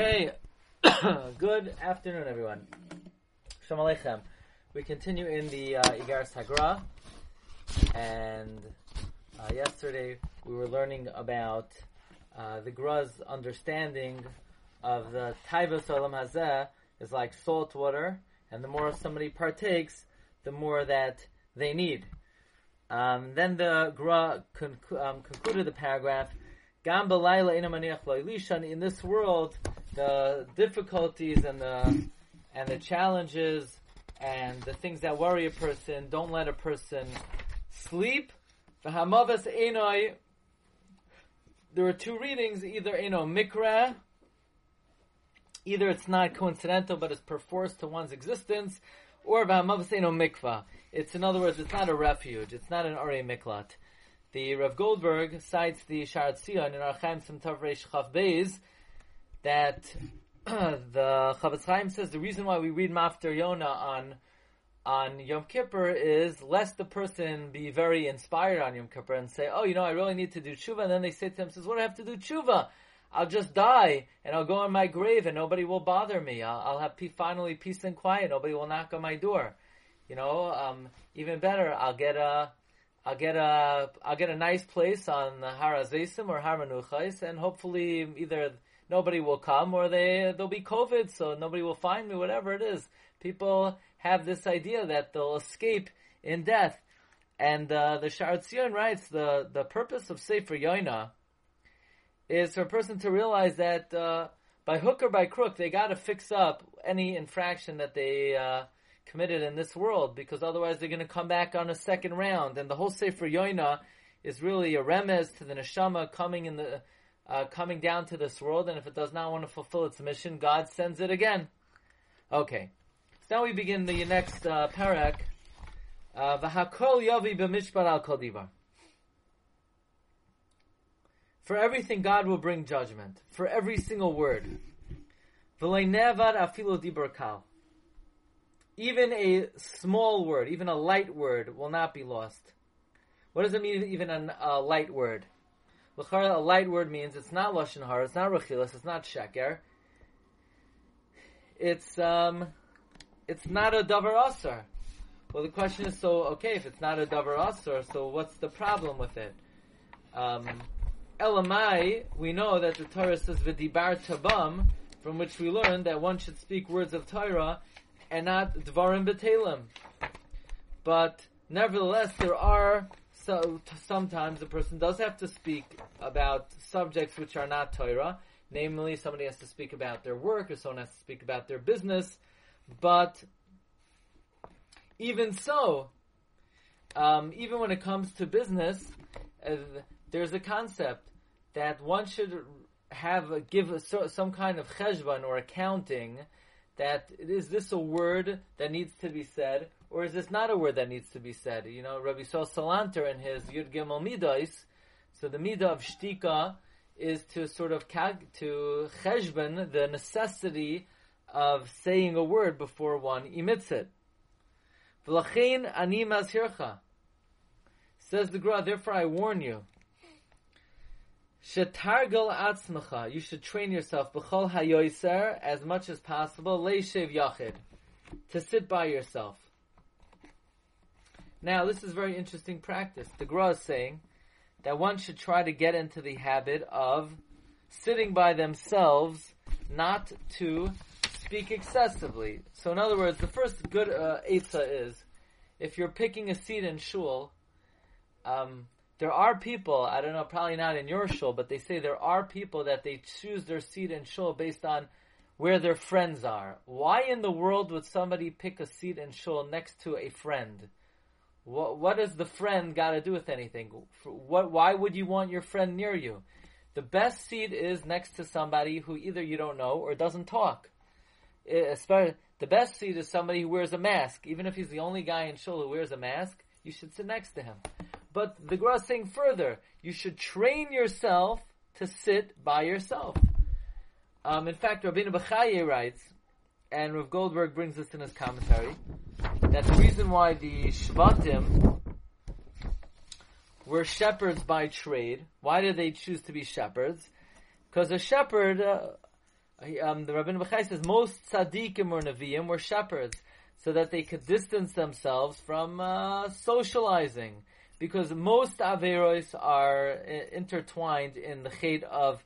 Okay, good afternoon, everyone. Shalom Aleichem. We continue in the uh, Iggeres HaGra, and uh, yesterday we were learning about uh, the Gra's understanding of the Taivas Olam Hazeh is like salt water, and the more somebody partakes, the more that they need. Um, then the Gra um, concluded the paragraph. In this world, the difficulties and the and the challenges and the things that worry a person don't let a person sleep. There are two readings, either eno mikra, either it's not coincidental but it's perforce to one's existence, or v'hamavas eno mikva. It's in other words, it's not a refuge, it's not an Ari Miklat. The Rav Goldberg cites the Sharat Sion in Archaim Simtav Reish Chav Beis that the Chofetz Chaim says the reason why we read Maftir Yona on on Yom Kippur is lest the person be very inspired on Yom Kippur and say, oh, you know, I really need to do tshuva. And then they say to him, "says what do I have to do tshuva? I'll just die and I'll go on my grave and nobody will bother me. I'll, I'll have pe- finally peace and quiet. Nobody will knock on my door. You know, um, even better, I'll get a, I'll get a, I'll get a nice place on Har Hazesim or Har Menuchais, and hopefully either nobody will come or they there'll be COVID, so nobody will find me. Whatever it is, people have this idea that they'll escape in death, and uh, the Sharat Zion writes the the purpose of Sefer Yoina is for a person to realize that uh, by hook or by crook they got to fix up any infraction that they. Uh, committed in this world because otherwise they're going to come back on a second round. And the whole Sefer Yoina is really a remez to the neshama coming in the uh, coming down to this world. And if it does not want to fulfill its mission, God sends it again. Okay, so now we begin the next uh, parak. Uh, V'hakol yavi b'mishpat al kol For everything, God will bring judgment. For every single word. Afilo even a small word, even a light word, will not be lost. What does it mean, even a light word? A light word means it's not lashon hara, it's not rechilas, it's not sheker. It's um, it's not a davar asar. Well, the question is, so okay, if it's not a davar asar, so what's the problem with it? Um, Elamai, we know that the Torah says v'dibar tabam, from which we learn that one should speak words of Torah and not Dvarim B'Telem. But nevertheless, there are so sometimes a person does have to speak about subjects which are not Torah. Namely, somebody has to speak about their work, or someone has to speak about their business. But even so, um, even when it comes to business, uh, there's a concept that one should have a, give a, some kind of cheshbon or accounting that is this a word that needs to be said, or is this not a word that needs to be said? You know, Rabbi Sol Salanter in his Yud Gimel Midas, so the midah of shtika is to sort of to cheshbon the necessity of saying a word before one emits it. V'lachein ani mazhircha. Says the Gra, therefore I warn you. Shetargal atzmacha. You should train yourself b'chol hayoiser as much as possible. Leishev yachid. To sit by yourself. Now, this is very interesting practice. The Gra is saying that one should try to get into the habit of sitting by themselves, not to speak excessively. So, in other words, the first good uh, is if you're picking a seat in shul, um, there are people, I don't know, probably not in your shul, but they say there are people that they choose their seat in shul based on where their friends are. Why in the world would somebody pick a seat in shul next to a friend? What, what does the friend got to do with anything? What, why would you want your friend near you? The best seat is next to somebody who either you don't know or doesn't talk. the best seat is somebody who wears a mask. Even if he's the only guy in shul who wears a mask, you should sit next to him. But the Gra is saying further, you should train yourself to sit by yourself. Um, in fact, Rabbeinu Bechaye writes, and Rav Goldberg brings this in his commentary, that the reason why the Shvatim were shepherds by trade, why did they choose to be shepherds? Because a shepherd, uh, um, the Rabbi Bechai says most tzaddikim or neviim were shepherds, so that they could distance themselves from uh, socializing, because most averos are uh, intertwined in the chet of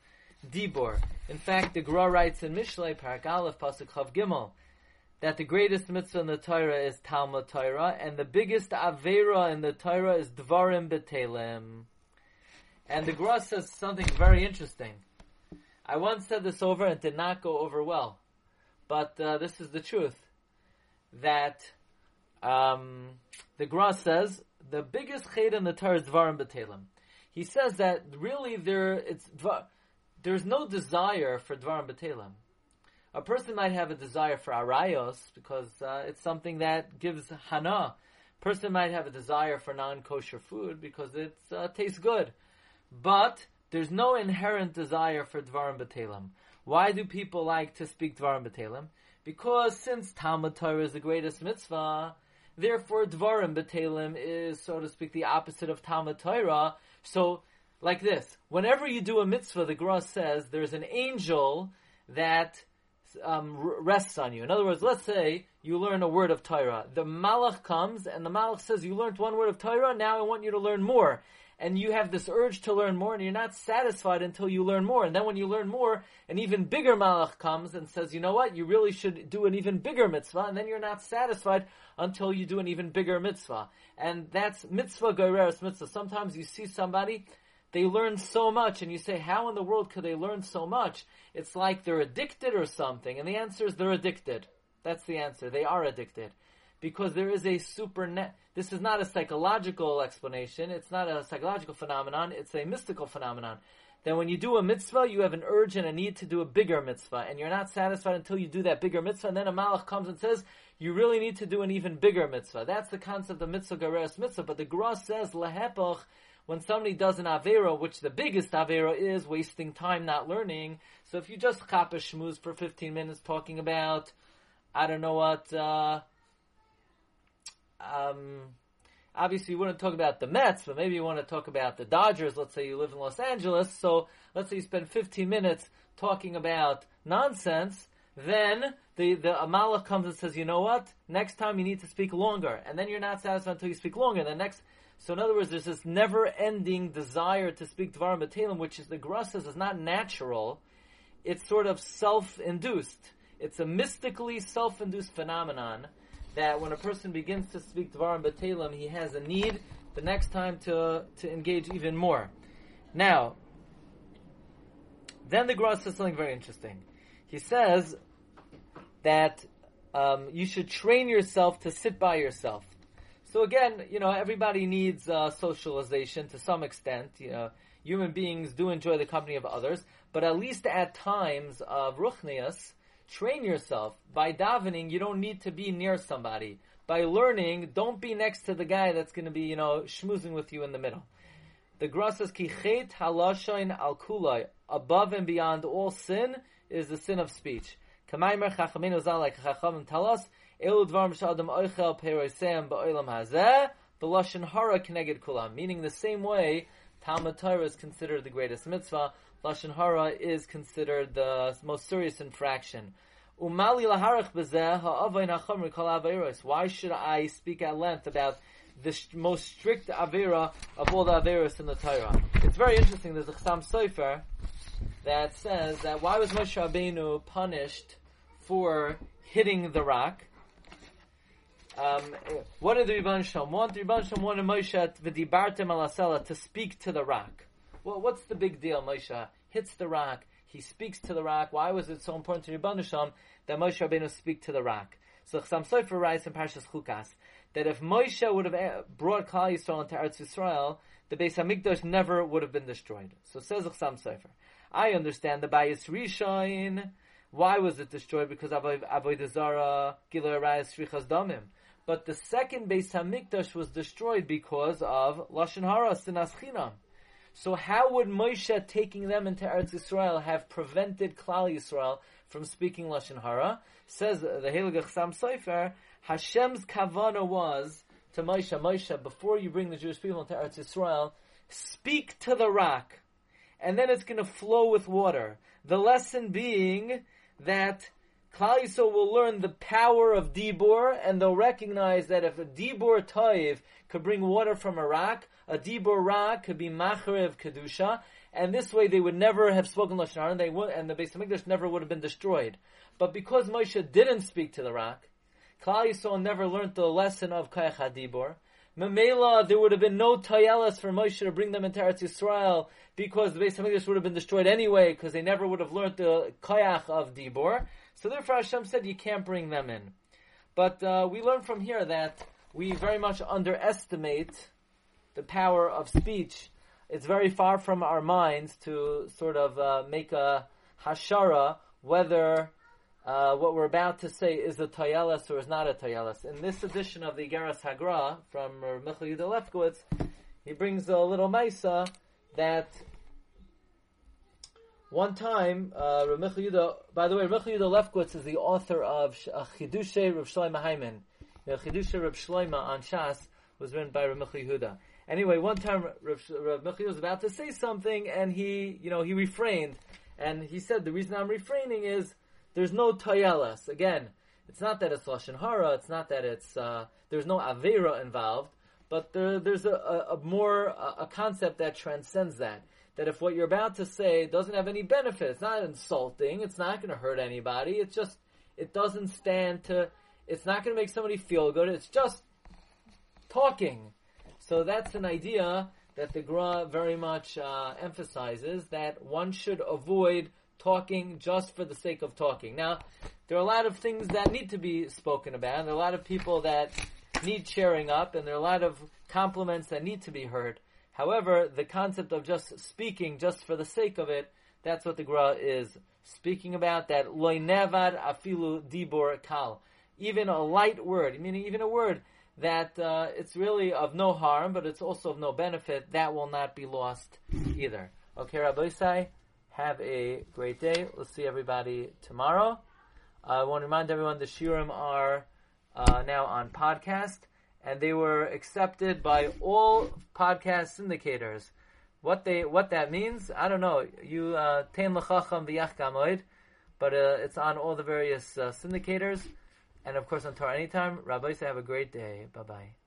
dibor. In fact, the Gra writes in Mishlei Parak Aleph Pasuk Chav Gimel that the greatest mitzvah in the Torah is Talmud Torah, and the biggest avera in the Torah is Dvarim Betelem. And the Gra says something very interesting. I once said this over and did not go over well, but uh, this is the truth. That um, the Gra says the biggest chet in the Torah is Dvarim Betelem. He says that really there it's there's no desire for Dvarim Betelem. A person might have a desire for arayos because uh, it's something that gives hana. Person might have a desire for non-kosher food because it uh, tastes good, but there's no inherent desire for dvarim b'telim. Why do people like to speak dvarim b'telim? Because since Talmud Torah is the greatest mitzvah, therefore dvarim b'telim is, so to speak, the opposite of Talmud Torah. So, like this, whenever you do a mitzvah, the Gra says there's an angel that um, rests on you. In other words, let's say you learn a word of Torah. The Malach comes and the Malach says, you learned one word of Torah, now I want you to learn more. And you have this urge to learn more and you're not satisfied until you learn more. And then when you learn more, an even bigger Malach comes and says, you know what, you really should do an even bigger mitzvah. And then you're not satisfied until you do an even bigger mitzvah. And that's mitzvah gereres mitzvah. Sometimes you see somebody they learn so much, and you say, how in the world could they learn so much? It's like they're addicted or something, and the answer is they're addicted. That's the answer. They are addicted. Because there is a super. This is not a psychological explanation. It's not a psychological phenomenon. It's a mystical phenomenon. That when you do a mitzvah, you have an urge and a need to do a bigger mitzvah, and you're not satisfied until you do that bigger mitzvah, and then a malach comes and says, you really need to do an even bigger mitzvah. That's the concept of mitzvah gereres mitzvah, but the Gra says, lehepach, when somebody does an Avera, which the biggest Avera is wasting time not learning, so if you just chop a shmooze for 15 minutes talking about, I don't know what, uh, um, obviously you wouldn't talk about the Mets, but maybe you want to talk about the Dodgers. Let's say you live in Los Angeles, so let's say you spend 15 minutes talking about nonsense. Then the the Amalek comes and says, you know what? Next time you need to speak longer, and then you're not satisfied until you speak longer. The next so in other words, there's this never-ending desire to speak Dvarim B'Talim, which is the Gra says is not natural. It's sort of self-induced. It's a mystically self-induced phenomenon that when a person begins to speak Dvarim B'Talim, he has a need the next time to, to engage even more. Now, then the Gra says something very interesting. He says that um, you should train yourself to sit by yourself. So again, you know, everybody needs uh, socialization to some extent. You know, human beings do enjoy the company of others, but at least at times of ruchnias, train yourself. By davening, you don't need to be near somebody. By learning, don't be next to the guy that's going to be, you know, schmoozing with you in the middle. The Gra says, Kichet halashain al kulai, above and beyond all sin, is the sin of speech. Kamaimer chachamenu zal like chachamim tell us, Elu dvarim sh'adam oichel peroisem ba'olam hazeh, b'lashon hara keneged kulam. Meaning the same way, Talmud Torah is considered the greatest mitzvah, lashon hara is considered the most serious infraction. Umali laharach bezeh ha'avayin ha'chomri kol aveiros. Why should I speak at length about the most strict avera of all the averos in the Torah? It's very interesting. There's a Chassam Sofer that says that why was Moshe Rabbeinu punished for hitting the rock? Um, what did the Ribono Shel Olam want? The Ribono Shel Olam wanted Moshe v'dibartem alasela to speak to the rock. Well, what's the big deal? Moshe hits the rock. He speaks to the rock. Why was it so important to Ribono Shel Olam that Moshe Rabbeinu speak to the rock? So Chassam Sofer writes in Parshas Chukas that if Moshe would have eh, brought Klal Yisrael into Eretz Yisrael, the Beis Hamikdash never would have been destroyed. So says Chassam Sofer. I understand the Bayis Rishon. Why was it destroyed? Because Avodah Zarah, Gilur Arayas, Shvichas Damim. But the second Beis Hamikdash was destroyed because of Lashon Hara, Sinas. So how would Moshe taking them into Eretz Yisrael have prevented Klal Yisrael from speaking Lashon Hara? Says the Heilig Chassam Sofer, Hashem's kavana was to Moshe, Moshe, before you bring the Jewish people into Eretz Yisrael, speak to the rock, and then it's going to flow with water. The lesson being that Klal Yisrael will learn the power of Dibur, and they'll recognize that if a Dibur Toiv could bring water from a rock, a Dibur Ra could be Machrev Kedusha, and this way they would never have spoken Lashon Hara, and they would, and the Beis Hamikdash never would have been destroyed. But because Moshe didn't speak to the rock, Klal Yisrael never learned the lesson of Kayach HaDibur. Memela, there would have been no tayelas for Moshe to bring them into Eretz Yisrael because the Beis Hamikdash would have been destroyed anyway because they never would have learned the Kayach of Dibor. So therefore Hashem said you can't bring them in. But uh, we learn from here that we very much underestimate the power of speech. It's very far from our minds to sort of uh, make a hashara whether uh, what we're about to say is a tayelis or is not a tayelis. In this edition of the Geras Hagra from uh, Michal Yudah Lefkowitz, he brings a little maisa that one time, uh, Yudah, by the way, Michal Yudah Lefkowitz is the author of uh, Chidushay Rav Shloima Heiman. You know, Chidushay Rav Shloima on Shas was written by Rav Michal Yehuda. Anyway, one time Rav, Rav Michal was about to say something and he, you know, he refrained. And he said, the reason I'm refraining is there's no tayelas. Again, it's not that it's lashon hara. It's not that it's uh, there's no avera involved, but there, there's a, a, a more a, a, concept that transcends that. That if what you're about to say doesn't have any benefit, it's not insulting. It's not going to hurt anybody. It's just it doesn't stand to. It's not going to make somebody feel good. It's just talking. So that's an idea that the Gra very much uh, emphasizes that one should avoid talking just for the sake of talking. Now, there are a lot of things that need to be spoken about. and There are a lot of people that need cheering up, and there are a lot of compliments that need to be heard. However, the concept of just speaking just for the sake of it, that's what the Gra is speaking about, that loynevad afilu dibor kal. Even a light word, meaning even a word that uh, it's really of no harm, but it's also of no benefit, that will not be lost either. Okay, Rabbi Isai? Have a great day. We'll see everybody tomorrow. I want to remind everyone the Shiurim are uh, now on podcast, and they were accepted by all podcast syndicators. What they what that means, I don't know. You uh, tein lechacham v'yach but uh, it's on all the various uh, syndicators, and of course on Torah Anytime. Rabbi, say have a great day. Bye bye.